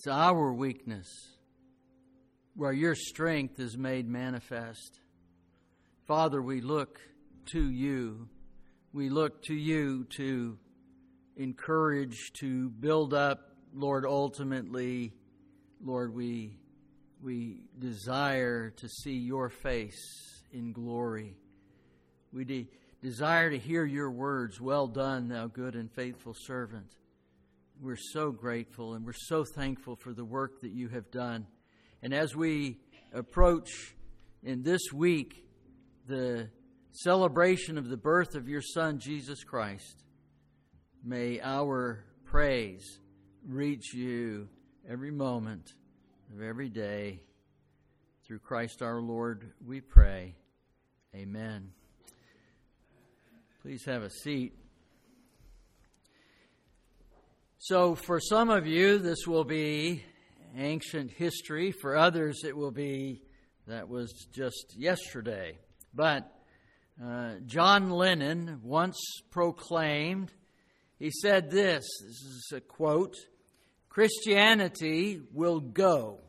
It's our weakness where your strength is made manifest. Father, we look to you. We look to you to encourage, to build up, Lord, ultimately, Lord, we, we desire to see your face in glory. We de- desire to hear your words. Well done, thou good and faithful servant. We're so grateful and we're so thankful for the work that you have done. And as we approach in this week the celebration of the birth of your Son, Jesus Christ, may our praise reach you every moment of every day. Through Christ our Lord, we pray. Amen. Please have a seat. So, for some of you, this will be ancient history. For others, it will be that was just yesterday. But uh, John Lennon once proclaimed, he said this this is a quote Christianity will go,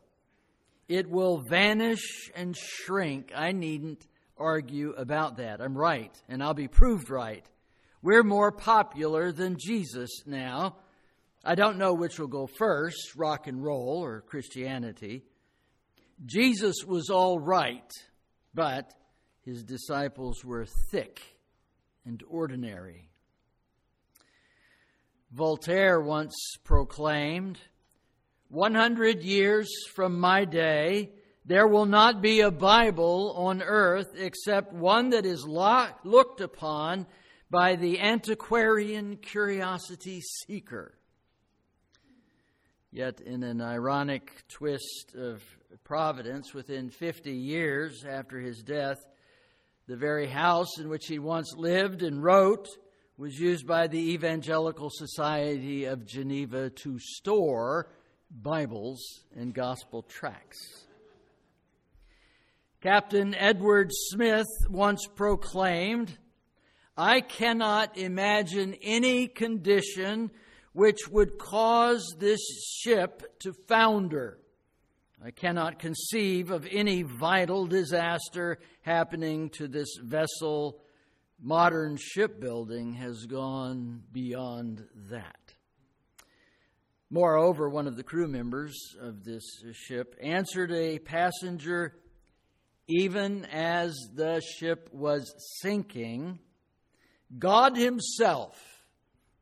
it will vanish and shrink. I needn't argue about that. I'm right, and I'll be proved right. We're more popular than Jesus now. I don't know which will go first rock and roll or Christianity. Jesus was all right, but his disciples were thick and ordinary. Voltaire once proclaimed 100 years from my day, there will not be a Bible on earth except one that is looked upon by the antiquarian curiosity seeker. Yet, in an ironic twist of providence, within 50 years after his death, the very house in which he once lived and wrote was used by the Evangelical Society of Geneva to store Bibles and gospel tracts. Captain Edward Smith once proclaimed, I cannot imagine any condition which would cause this ship to founder. I cannot conceive of any vital disaster happening to this vessel. Modern shipbuilding has gone beyond that. Moreover, one of the crew members of this ship answered a passenger even as the ship was sinking. God Himself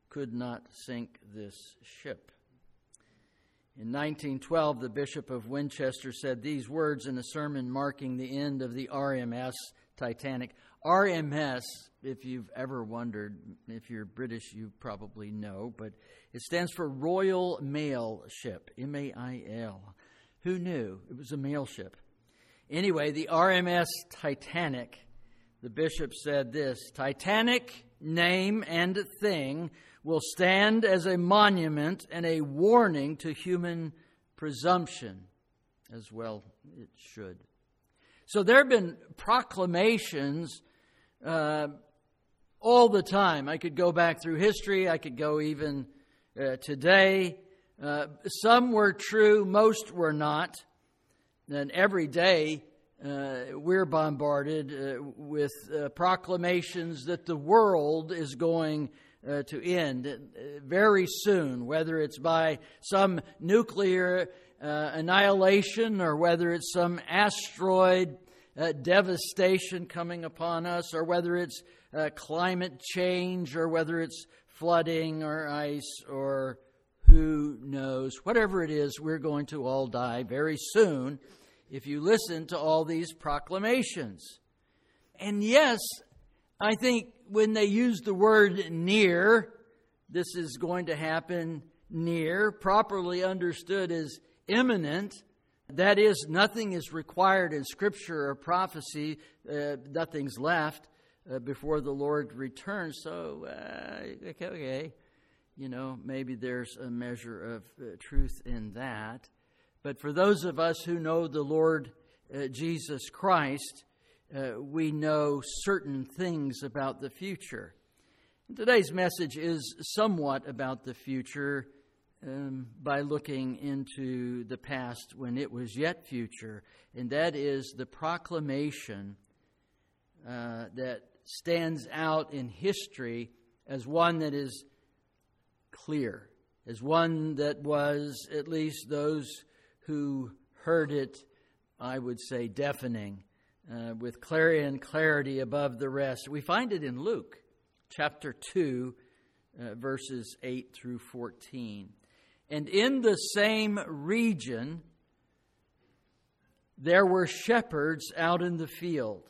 could not sink this ship. In 1912, the Bishop of Winchester said these words in a sermon marking the end of the RMS Titanic. RMS, if you've ever wondered, if you're British, you probably know, but it stands for Royal Mail Ship, M A I L. Who knew? It was a mail ship. Anyway, the RMS Titanic, the bishop said this Titanic, name, and thing will stand as a monument and a warning to human presumption, as well it should. So there have been proclamations uh, all the time. I could go back through history, I could go even uh, today. Uh, some were true, most were not. And every day uh, we're bombarded uh, with uh, proclamations that the world is going uh, to end uh, very soon, whether it's by some nuclear uh, annihilation or whether it's some asteroid devastation coming upon us, or whether it's climate change, or whether it's flooding or ice, or who knows. Whatever it is, we're going to all die very soon if you listen to all these proclamations. And yes, I think when they use the word near, this is going to happen near, properly understood as imminent. That is, nothing is required in Scripture or prophecy, uh, nothing's left uh, before the Lord returns. So, uh, okay, okay, you know, maybe there's a measure of uh, truth in that. But for those of us who know the Lord uh, Jesus Christ, uh, we know certain things about the future. Today's message is somewhat about the future um, by looking into the past when it was yet future, and that is the proclamation uh, that stands out in history as one that is clear, as one that was, at least those who heard it, I would say, deafening, uh, with clarion clarity above the rest. We find it in Luke chapter 2, uh, verses 8 through 14. And in the same region, there were shepherds out in the field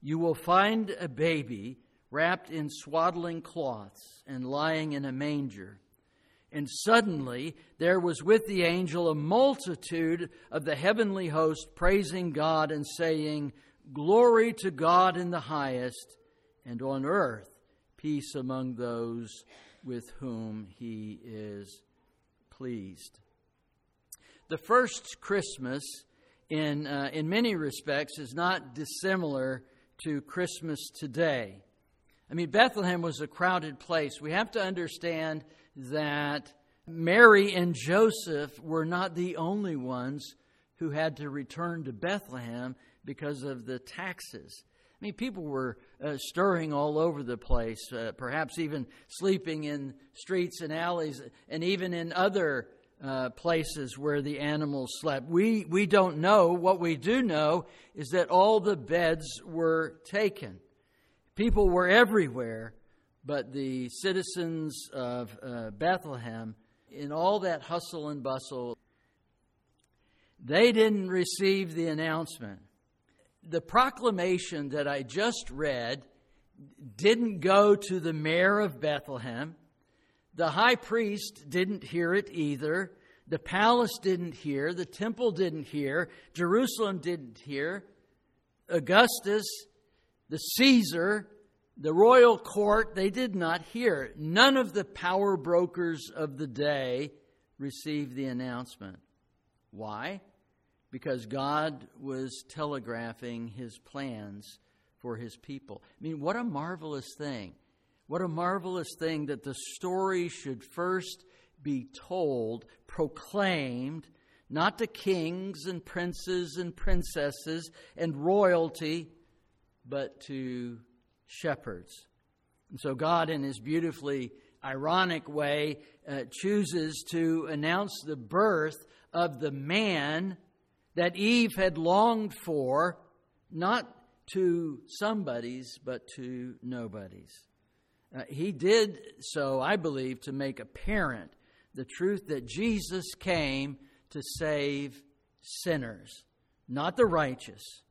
you will find a baby wrapped in swaddling cloths and lying in a manger. And suddenly there was with the angel a multitude of the heavenly host praising God and saying, Glory to God in the highest, and on earth peace among those with whom he is pleased. The first Christmas, in, uh, in many respects, is not dissimilar to Christmas today. I mean, Bethlehem was a crowded place. We have to understand that Mary and Joseph were not the only ones who had to return to Bethlehem because of the taxes. I mean, people were uh, stirring all over the place, uh, perhaps even sleeping in streets and alleys, and even in other uh, places where the animals slept. We, we don't know. What we do know is that all the beds were taken. People were everywhere, but the citizens of uh, Bethlehem, in all that hustle and bustle, they didn't receive the announcement. The proclamation that I just read didn't go to the mayor of Bethlehem. The high priest didn't hear it either. The palace didn't hear. The temple didn't hear. Jerusalem didn't hear. Augustus, the Caesar, the royal court, they did not hear. None of the power brokers of the day received the announcement. Why? Because God was telegraphing his plans for his people. I mean, what a marvelous thing what a marvelous thing that the story should first be told, proclaimed, not to kings and princes and princesses and royalty, but to shepherds. And so God, in his beautifully ironic way, uh, chooses to announce the birth of the man that Eve had longed for, not to somebody's, but to nobody's. Uh, he did so, I believe, to make apparent the truth that Jesus came to save sinners, not the righteous.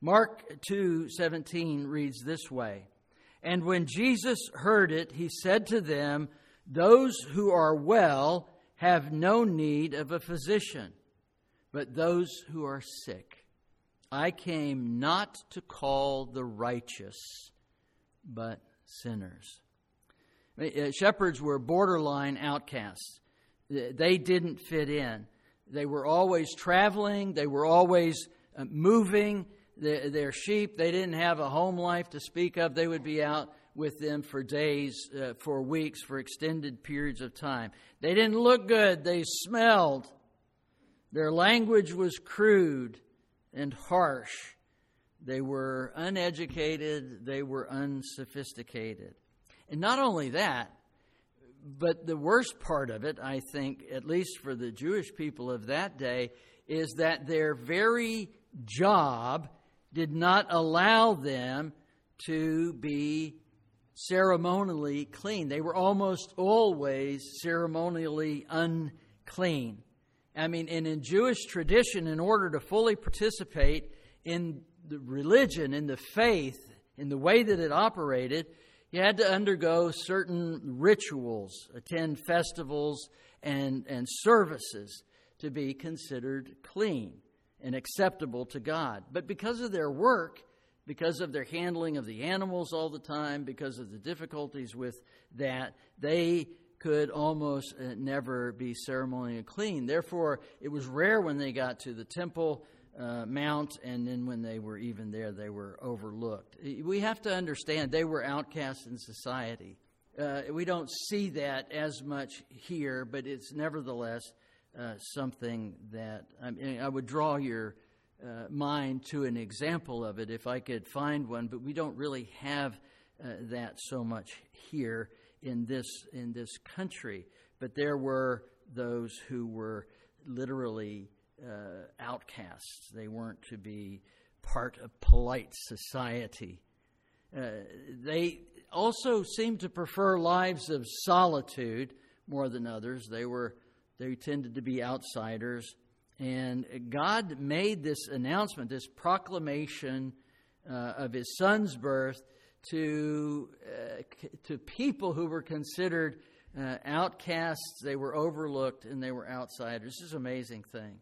Mark 2:17 reads this way: And when Jesus heard it, he said to them, "Those who are well have no need of a physician, but those who are sick. I came not to call the righteous, but sinners. Uh, shepherds were borderline outcasts. They didn't fit in. They were always traveling, they were always uh, moving their sheep. They didn't have a home life to speak of. They would be out with them for days, uh, for weeks, for extended periods of time. They didn't look good, they smelled. Their language was crude and harsh. They were uneducated, they were unsophisticated. And not only that, but the worst part of it, I think, at least for the Jewish people of that day, is that their very job did not allow them to be ceremonially clean. They were almost always ceremonially unclean. I mean, and in Jewish tradition, in order to fully participate in the religion, and the faith, in the way that it operated, You had to undergo certain rituals, attend festivals and, and services to be considered clean and acceptable to God. But because of their work, because of their handling of the animals all the time, because of the difficulties with that, they could almost uh, never be ceremonially clean. Therefore, it was rare when they got to the temple uh, mount, and then when they were even there, they were overlooked. We have to understand they were outcasts in society. Uh, we don't see that as much here, but it's nevertheless uh, something that I, mean, I, would draw your uh, mind to an example of it if I could find one, but we don't really have uh, that so much here in this in this country. But there were those who were literally uh, outcasts. They weren't to be part of polite society. Uh, they also seemed to prefer lives of solitude more than others. They were they tended to be outsiders, and God made this announcement, this proclamation uh, of His Son's birth to uh, to people who were considered uh, outcasts. They were overlooked, and they were outsiders. This is an amazing thing.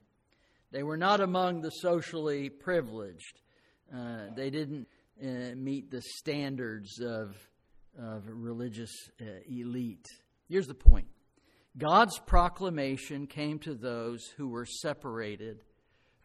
They were not among the socially privileged. Uh, they didn't uh, meet the standards of, of religious uh, elite. Here's the point God's proclamation came to those who were separated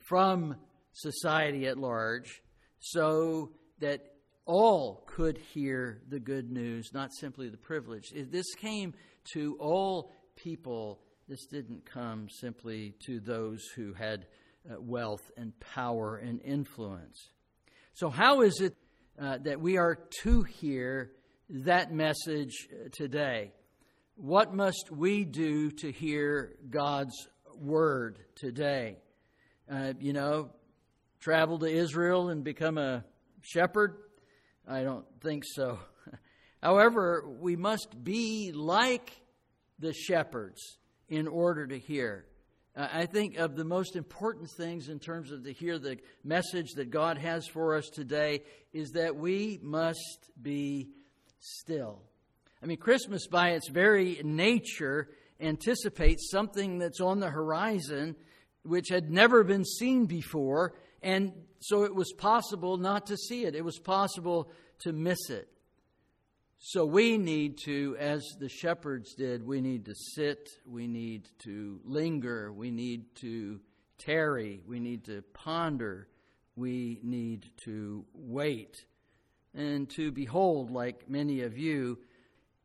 from society at large so that all could hear the good news, not simply the privileged. This came to all people this didn't come simply to those who had uh, wealth and power and influence. So, how is it uh, that we are to hear that message uh, today? What must we do to hear God's word today? Uh, you know, travel to Israel and become a shepherd? I don't think so. However, we must be like the shepherds in order to hear. Uh, I think of the most important things in terms of to hear the message that God has for us today is that we must be still. I mean, Christmas by its very nature anticipates something that's on the horizon which had never been seen before, and so it was possible not to see it. It was possible to miss it. So we need to, as the shepherds did, we need to sit, we need to linger, we need to tarry, we need to ponder, we need to wait. And to behold, like many of you,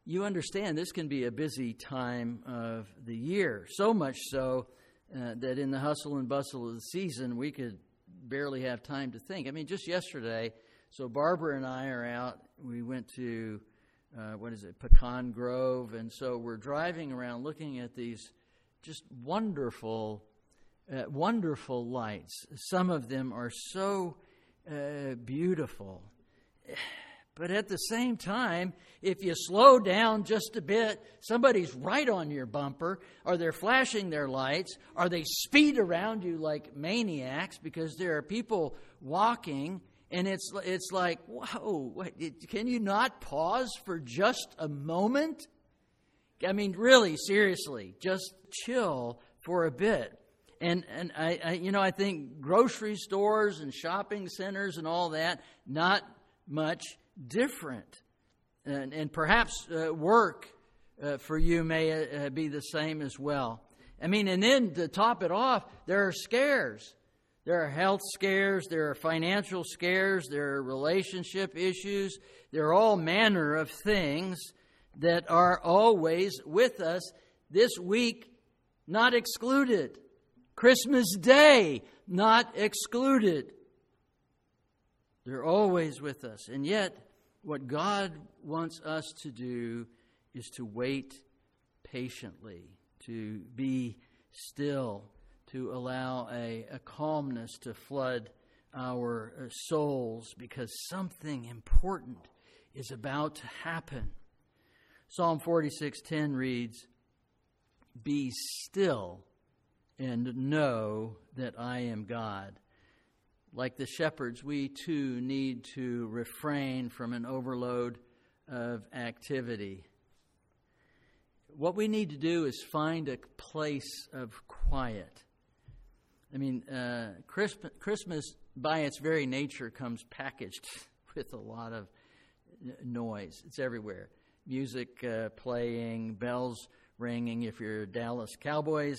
you understand this can be a busy time of the year. So much so uh, that in the hustle and bustle of the season, we could barely have time to think. I mean, just yesterday, so Barbara and I are out. We went to uh, what is it, Pecan Grove. And so we're driving around looking at these just wonderful, uh, wonderful lights. Some of them are so uh, beautiful. But at the same time, if you slow down just a bit, somebody's right on your bumper, or they're flashing their lights, or they speed around you like maniacs because there are people walking and it's, it's like, whoa, can you not pause for just a moment? I mean, really, seriously, just chill for a bit. And, and I, I, you know, I think grocery stores and shopping centers and all that, not much different. And, and perhaps uh, work uh, for you may uh, be the same as well. I mean, and then to top it off, there are scares. There are health scares, there are financial scares, there are relationship issues, there are all manner of things that are always with us this week, not excluded. Christmas Day, not excluded. They're always with us. And yet, what God wants us to do is to wait patiently, to be still to allow a, a calmness to flood our uh, souls because something important is about to happen. Psalm 46:10 reads, "Be still and know that I am God." Like the shepherds, we too need to refrain from an overload of activity. What we need to do is find a place of quiet. I mean, uh, Christmas, by its very nature, comes packaged with a lot of noise. It's everywhere. Music uh, playing, bells ringing. If you're a Dallas Cowboys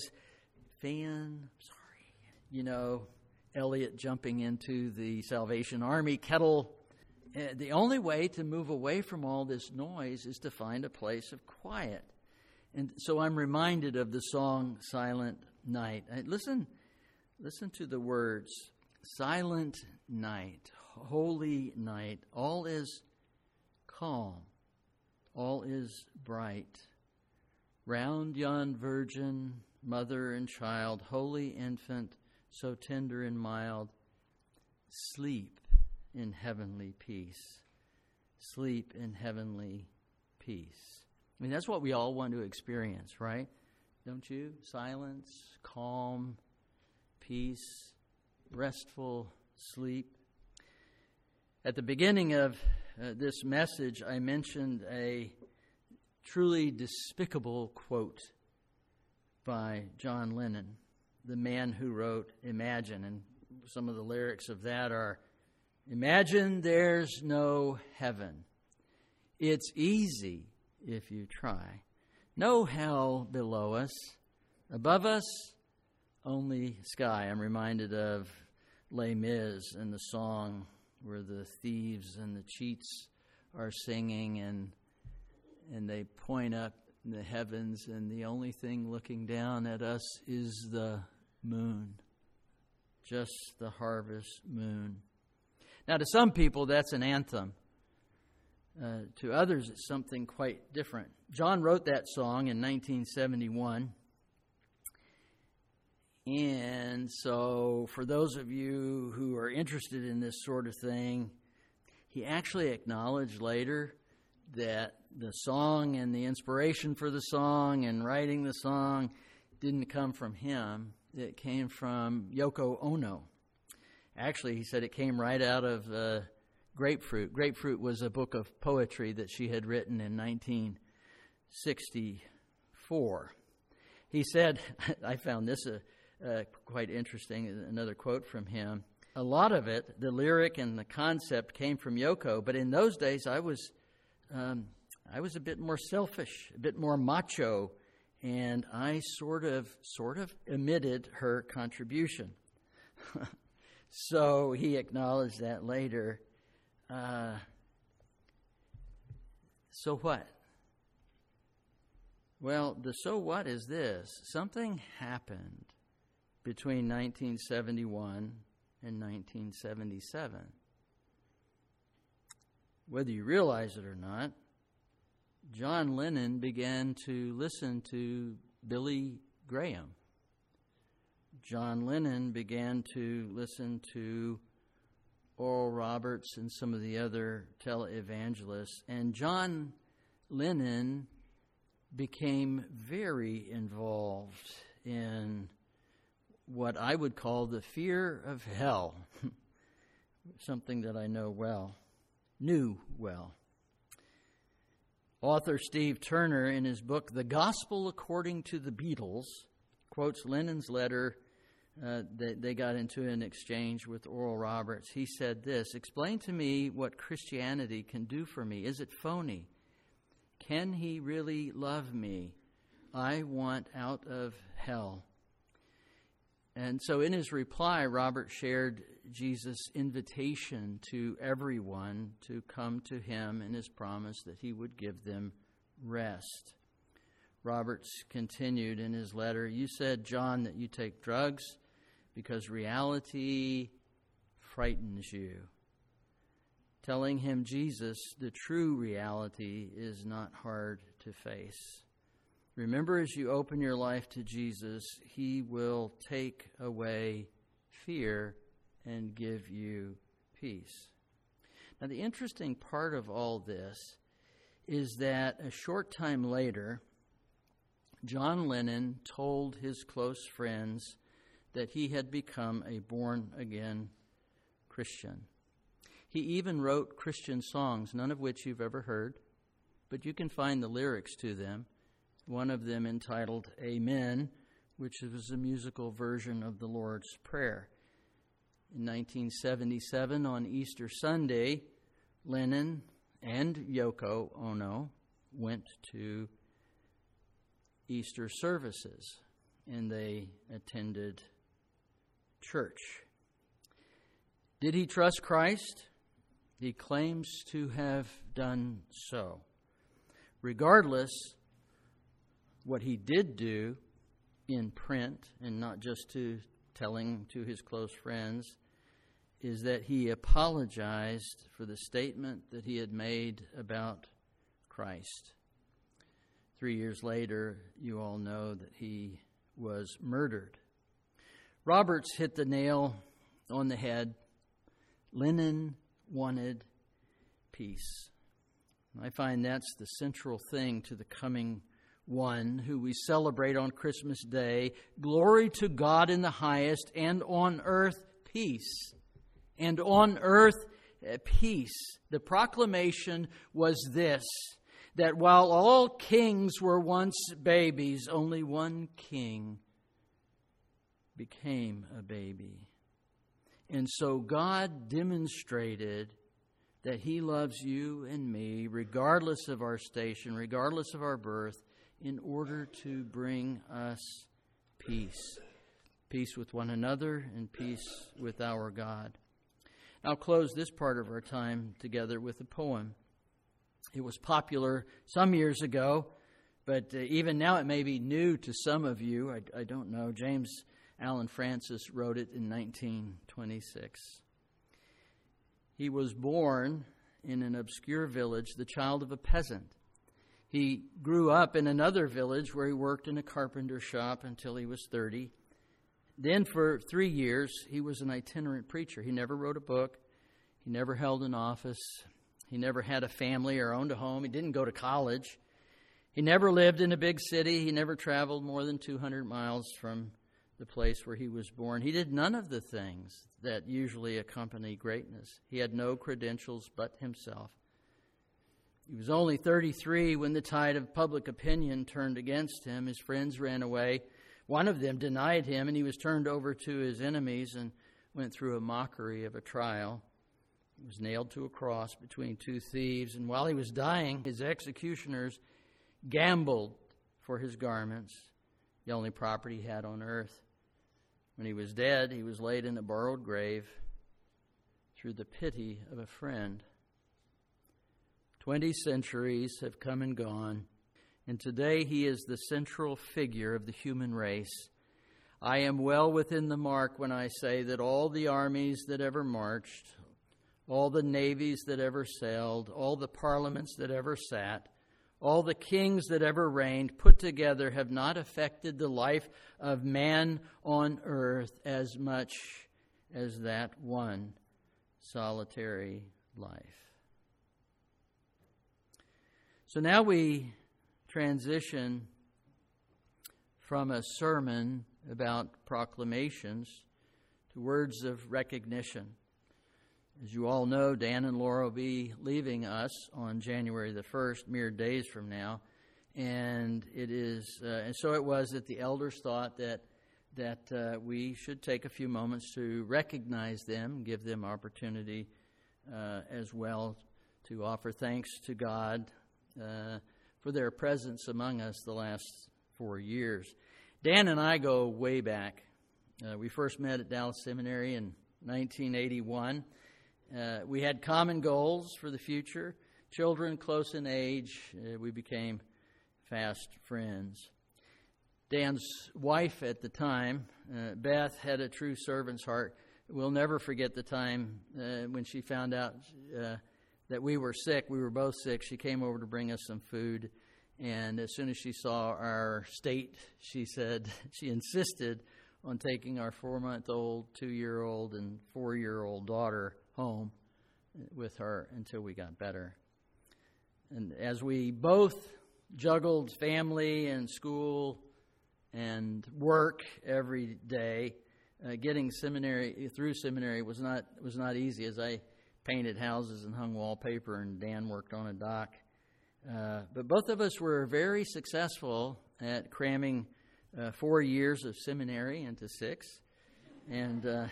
fan, sorry, you know, Elliott jumping into the Salvation Army kettle. Uh, the only way to move away from all this noise is to find a place of quiet. And so I'm reminded of the song Silent Night. Listen, listen to the words Silent night, holy night, all is calm, all is bright. Round yon virgin, mother and child, holy infant, so tender and mild, sleep in heavenly peace. Sleep in heavenly peace. I mean, that's what we all want to experience, right? Don't you? Silence, calm, peace, restful sleep. At the beginning of uh, this message, I mentioned a truly despicable quote by John Lennon, the man who wrote Imagine. And some of the lyrics of that are Imagine there's no heaven. It's easy if you try. No hell below us. Above us, only sky. I'm reminded of Les Mis and the song where the thieves and the cheats are singing and and they point up in the heavens and the only thing looking down at us is the moon. Just the harvest moon. Now, to some people, that's an anthem. Uh, to others, it's something quite different. John wrote that song in 1971. And so, for those of you who are interested in this sort of thing, he actually acknowledged later that the song and the inspiration for the song and writing the song didn't come from him, it came from Yoko Ono. Actually, he said it came right out of uh, Grapefruit. Grapefruit was a book of poetry that she had written in 1964. He said, I found this a uh, quite interesting. Another quote from him. A lot of it, the lyric and the concept, came from Yoko, but in those days I was, um, I was a bit more selfish, a bit more macho, and I sort of, sort of omitted her contribution. so he acknowledged that later. Uh, so what? Well, the so what is this? Something happened between 1971 and 1977. Whether you realize it or not, John Lennon began to listen to Billy Graham. John Lennon began to listen to Oral Roberts and some of the other televangelists. And John Lennon became very involved in what I would call the fear of hell, something that I know well, knew well. Author Steve Turner, in his book The Gospel According to the Beatles, quotes Lennon's letter uh, that they got into an exchange with Oral Roberts. He said this Explain to me what Christianity can do for me. Is it phony? Can he really love me? I want out of hell. And so in his reply, Robert shared Jesus' invitation to everyone to come to him and his promise that he would give them rest. Roberts continued in his letter You said, John, that you take drugs because reality frightens you. Telling him Jesus, the true reality, is not hard to face. Remember, as you open your life to Jesus, He will take away fear and give you peace. Now, the interesting part of all this is that a short time later, John Lennon told his close friends that he had become a born again Christian. He even wrote Christian songs, none of which you've ever heard. but you can find the lyrics to them. One of them entitled Amen, which was a musical version of the Lord's Prayer. In 1977, on Easter Sunday, Lennon and Yoko Ono went to Easter services and they attended church. Did he trust Christ? He claims to have done so. Regardless, what he did do in print, and not just to telling to his close friends, is that he apologized for the statement that he had made about Christ. Three years later, you all know that he was murdered. Roberts hit the nail on the head. Lennon wanted peace. I find that's the central thing to the coming one who we celebrate on Christmas Day. Glory to God in the highest, and on earth peace. And on earth eh, peace. The proclamation was this that while all kings were once babies, only one king became a baby. And so God demonstrated that He loves you and me, regardless of our station, regardless of our birth, in order to bring us peace. Peace with one another and peace with our God. I'll close this part of our time together with a poem. It was popular some years ago, but uh, even now it may be new to some of you. I, I don't know. James Allen Francis wrote it in 1926. He was born in an obscure village, the child of a peasant. He grew up in another village where he worked in a carpenter shop until he was 30. Then, for three years, he was an itinerant preacher. He never wrote a book, he never held an office, he never had a family or owned a home. He didn't go to college. He never lived in a big city. He never traveled more than 200 miles from the place where he was born. He did none of the things that usually accompany greatness. He had no credentials but himself. He was only 33 when the tide of public opinion turned against him. His friends ran away. One of them denied him, and he was turned over to his enemies and went through a mockery of a trial. He was nailed to a cross between two thieves, and while he was dying, his executioners gambled for his garments, the only property he had on earth. When he was dead, he was laid in a borrowed grave through the pity of a friend. Twenty centuries have come and gone, and today he is the central figure of the human race. I am well within the mark when I say that all the armies that ever marched, all the navies that ever sailed, all the parliaments that ever sat, all the kings that ever reigned put together have not affected the life of man on earth as much as that one solitary life. So now we transition from a sermon about proclamations to words of recognition. As you all know, Dan and Laura will be leaving us on January the 1st, mere days from now. And it is, uh, and so it was that the elders thought that that uh, we should take a few moments to recognize them, give them opportunity uh, as well to offer thanks to God uh, for their presence among us the last four years. Dan and I go way back. Uh, we first met at Dallas Seminary in 1981. Uh, we had common goals for the future. Children close in age, uh, we became fast friends. Dan's wife at the time, uh, Beth, had a true servant's heart. We'll never forget the time uh, when she found out that we were sick. We were both sick. She came over to bring us some food. And as soon as she saw our state, she said, she insisted on taking our four month old, two year old, and four year old daughter home with her until we got better. And as we both juggled family and school and work every day, uh, getting seminary through seminary was not was not easy. As I painted houses and hung wallpaper, and Dan worked on a dock, Uh, but both of us were very successful at cramming uh, four years of seminary into six. And uh,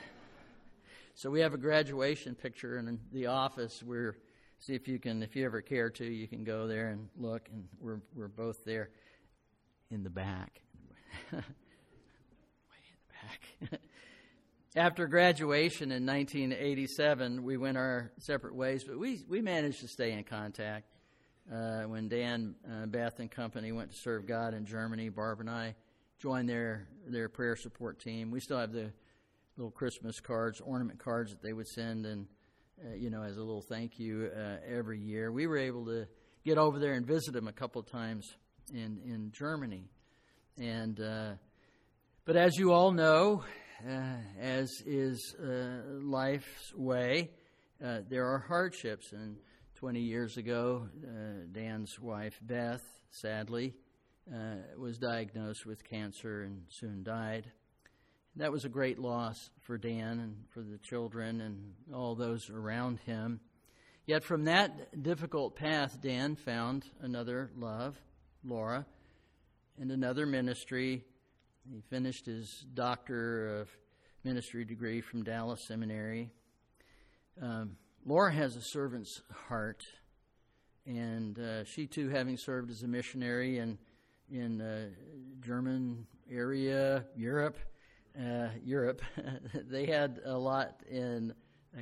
so we have a graduation picture in the office. We're see if you can, if you ever care to, you can go there and look. And we're we're both there in the back, way in the back. After graduation in 1987, we went our separate ways, but we we managed to stay in contact. Uh, when Dan uh, Beth and company went to serve God in Germany, Barb and I joined their their prayer support team. We still have the little Christmas cards, ornament cards that they would send, and uh, you know, as a little thank you uh, every year. We were able to get over there and visit them a couple of times in in Germany, and uh, but as you all know, as is uh, life's way, uh, there are hardships. And 20 years ago, Dan's wife Beth, sadly, was diagnosed with cancer and soon died. That was a great loss for Dan and for the children and all those around him. Yet from that difficult path, Dan found another love, Laura, and another ministry. He finished his Doctor of Ministry degree from Dallas Seminary. Um, Laura has a servant's heart, and uh, she too, having served as a missionary in in uh, German area, Europe, uh, Europe, they had a lot in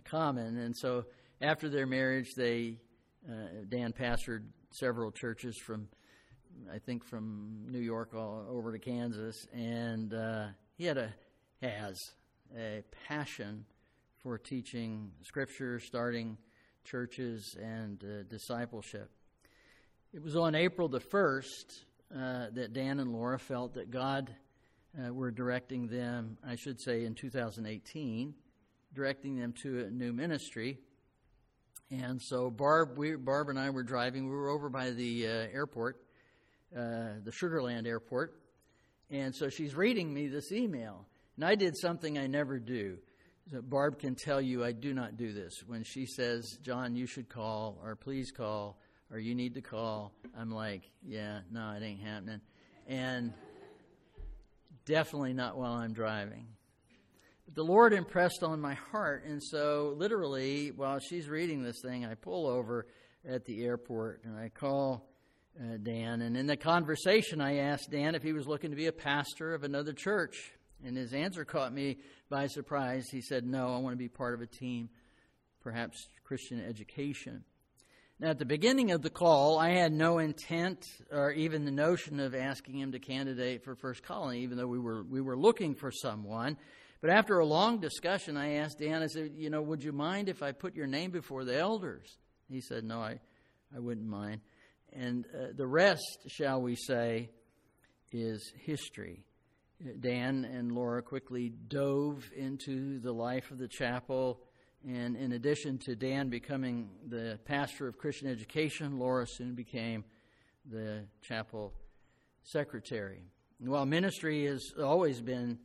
common. And so after their marriage, they uh, Dan pastored several churches from, I think, from New York all over to Kansas, and uh, he had a has a passion for teaching Scripture, starting churches, and uh, discipleship. It was on April the first uh, that Dan and Laura felt that God uh, we're directing them, I should say, in 2018, directing them to a new ministry. And so Barb, we, Barb and I were driving. We were over by the uh, airport, uh, the Sugar Land airport, and so she's reading me this email. And I did something I never do. So Barb can tell you I do not do this. When she says, "John, you should call," or "Please call," or "You need to call," I'm like, "Yeah, no, it ain't happening." And Definitely not while I'm driving. But the Lord impressed on my heart, and so literally, while she's reading this thing, I pull over at the airport and I call uh, Dan. And in the conversation, I asked Dan if he was looking to be a pastor of another church. And his answer caught me by surprise. He said, No, I want to be part of a team, perhaps Christian education. Now, at the beginning of the call, I had no intent or even the notion of asking him to candidate for First Colony, even though we were, we were looking for someone. But after a long discussion, I asked Dan, I said, You know, would you mind if I put your name before the elders? He said, No, I, I wouldn't mind. And uh, the rest, shall we say, is history. Dan and Laura quickly dove into the life of the chapel and in addition to Dan becoming the pastor of Christian education, Laura soon became the chapel secretary. While ministry has always been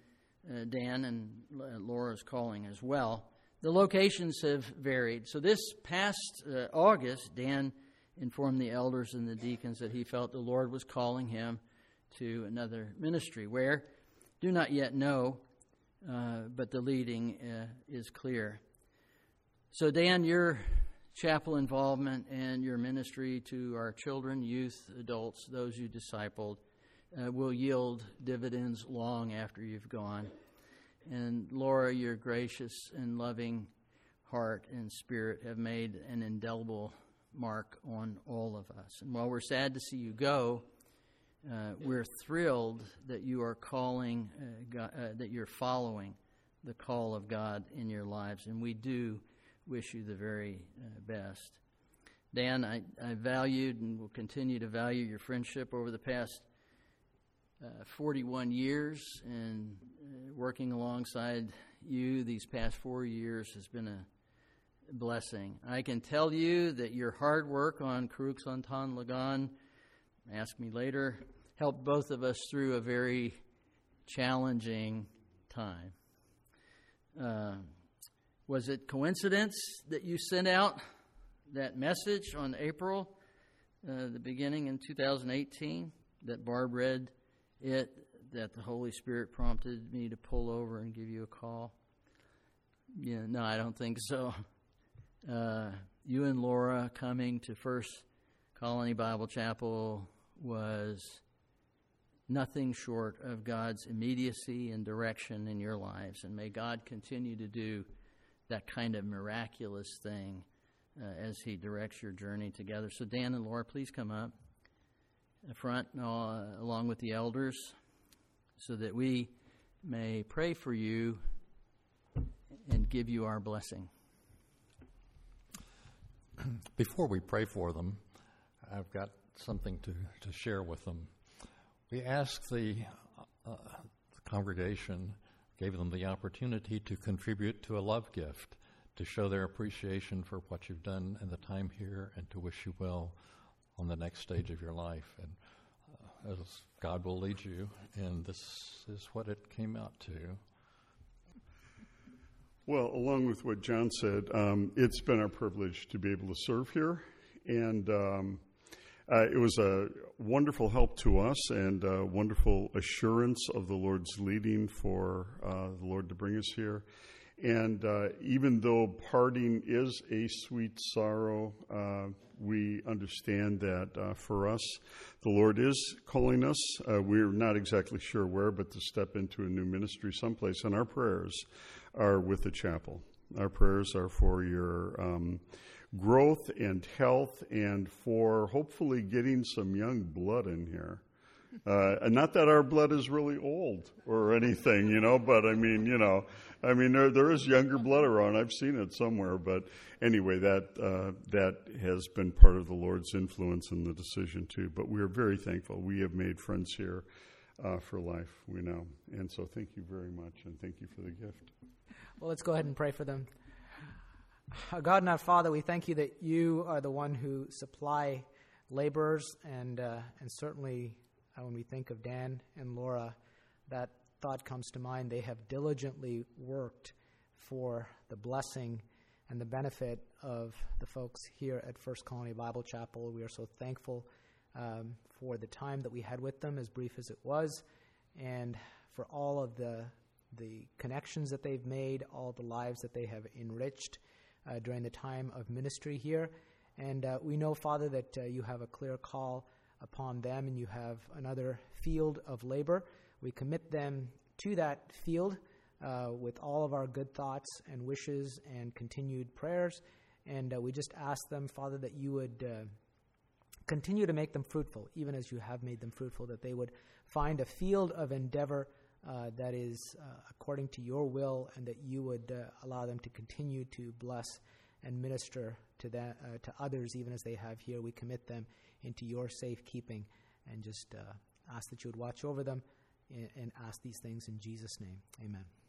uh, Dan and Laura's calling as well, the locations have varied. So this past uh, August, Dan informed the elders and the deacons that he felt the Lord was calling him to another ministry where do not yet know, uh, but the leading uh, is clear. So, Dan, your chapel involvement and your ministry to our children, youth, adults, those you discipled, uh, will yield dividends long after you've gone. And Laura, your gracious and loving heart and spirit have made an indelible mark on all of us. And while we're sad to see you go, uh, we're thrilled that you are calling, uh, God, uh, that you're following the call of God in your lives. And we do wish you the very uh, best. Dan, I, I valued and will continue to value your friendship over the past uh, 41 years, and uh, working alongside you these past four years has been a blessing. I can tell you that your hard work on Crookshantan Lagan, ask me later, helped both of us through a very challenging time. Uh, was it coincidence that you sent out that message on April uh, the beginning in 2018 that Barb read it, that the Holy Spirit prompted me to pull over and give you a call? Yeah, no, I don't think so. Uh, you and Laura coming to First Colony Bible Chapel was nothing short of God's immediacy and direction in your lives. And may God continue to do that kind of miraculous thing uh, as He directs your journey together. So, Dan and Laura, please come up front uh, along with the elders so that we may pray for you and give you our blessing. Before we pray for them, I've got something to, to share with them. We asked the, uh, the congregation, gave them the opportunity to contribute to a love gift to show their appreciation for what you've done in the time here and to wish you well on the next stage of your life. And uh, as God will lead you, and this is what it came out to. Well, along with what John said, um, it's been our privilege to be able to serve here, and um, uh, it was a wonderful help to us and a wonderful assurance of the Lord's leading for uh, the Lord to bring us here. And uh, even though parting is a sweet sorrow, uh, we understand that uh, for us, the Lord is calling us. Uh, we're not exactly sure where, but to step into a new ministry someplace. And our prayers are with the chapel. Our prayers are for your um, growth and health and for hopefully getting some young blood in here. Uh, and not that our blood is really old or anything, you know, but I mean, you know, I mean, there, there is younger blood around. I've seen it somewhere, but anyway, that uh, that has been part of the Lord's influence in the decision too. But we are very thankful. We have made friends here uh, for life. We know, and so thank you very much, and thank you for the gift. Well, let's go ahead and pray for them. Our God and our Father, we thank you that you are the one who supply laborers, and uh, and certainly uh, when we think of Dan and Laura, that thought comes to mind. They have diligently worked for the blessing and the benefit of the folks here at First Colony Bible Chapel. We are so thankful um, for the time that we had with them, as brief as it was, and for all of the the connections that they've made, all the lives that they have enriched uh, during the time of ministry here. And uh, we know, Father, that uh, you have a clear call upon them and you have another field of labor. We commit them to that field uh, with all of our good thoughts and wishes and continued prayers. And uh, we just ask them, Father, that you would uh, continue to make them fruitful, even as you have made them fruitful, that they would find a field of endeavor uh, that is uh, according to your will, and that you would uh, allow them to continue to bless and minister to that to others, even as they have here. We commit them into your safekeeping, and just ask that you would watch over them and ask these things in Jesus' name. Amen.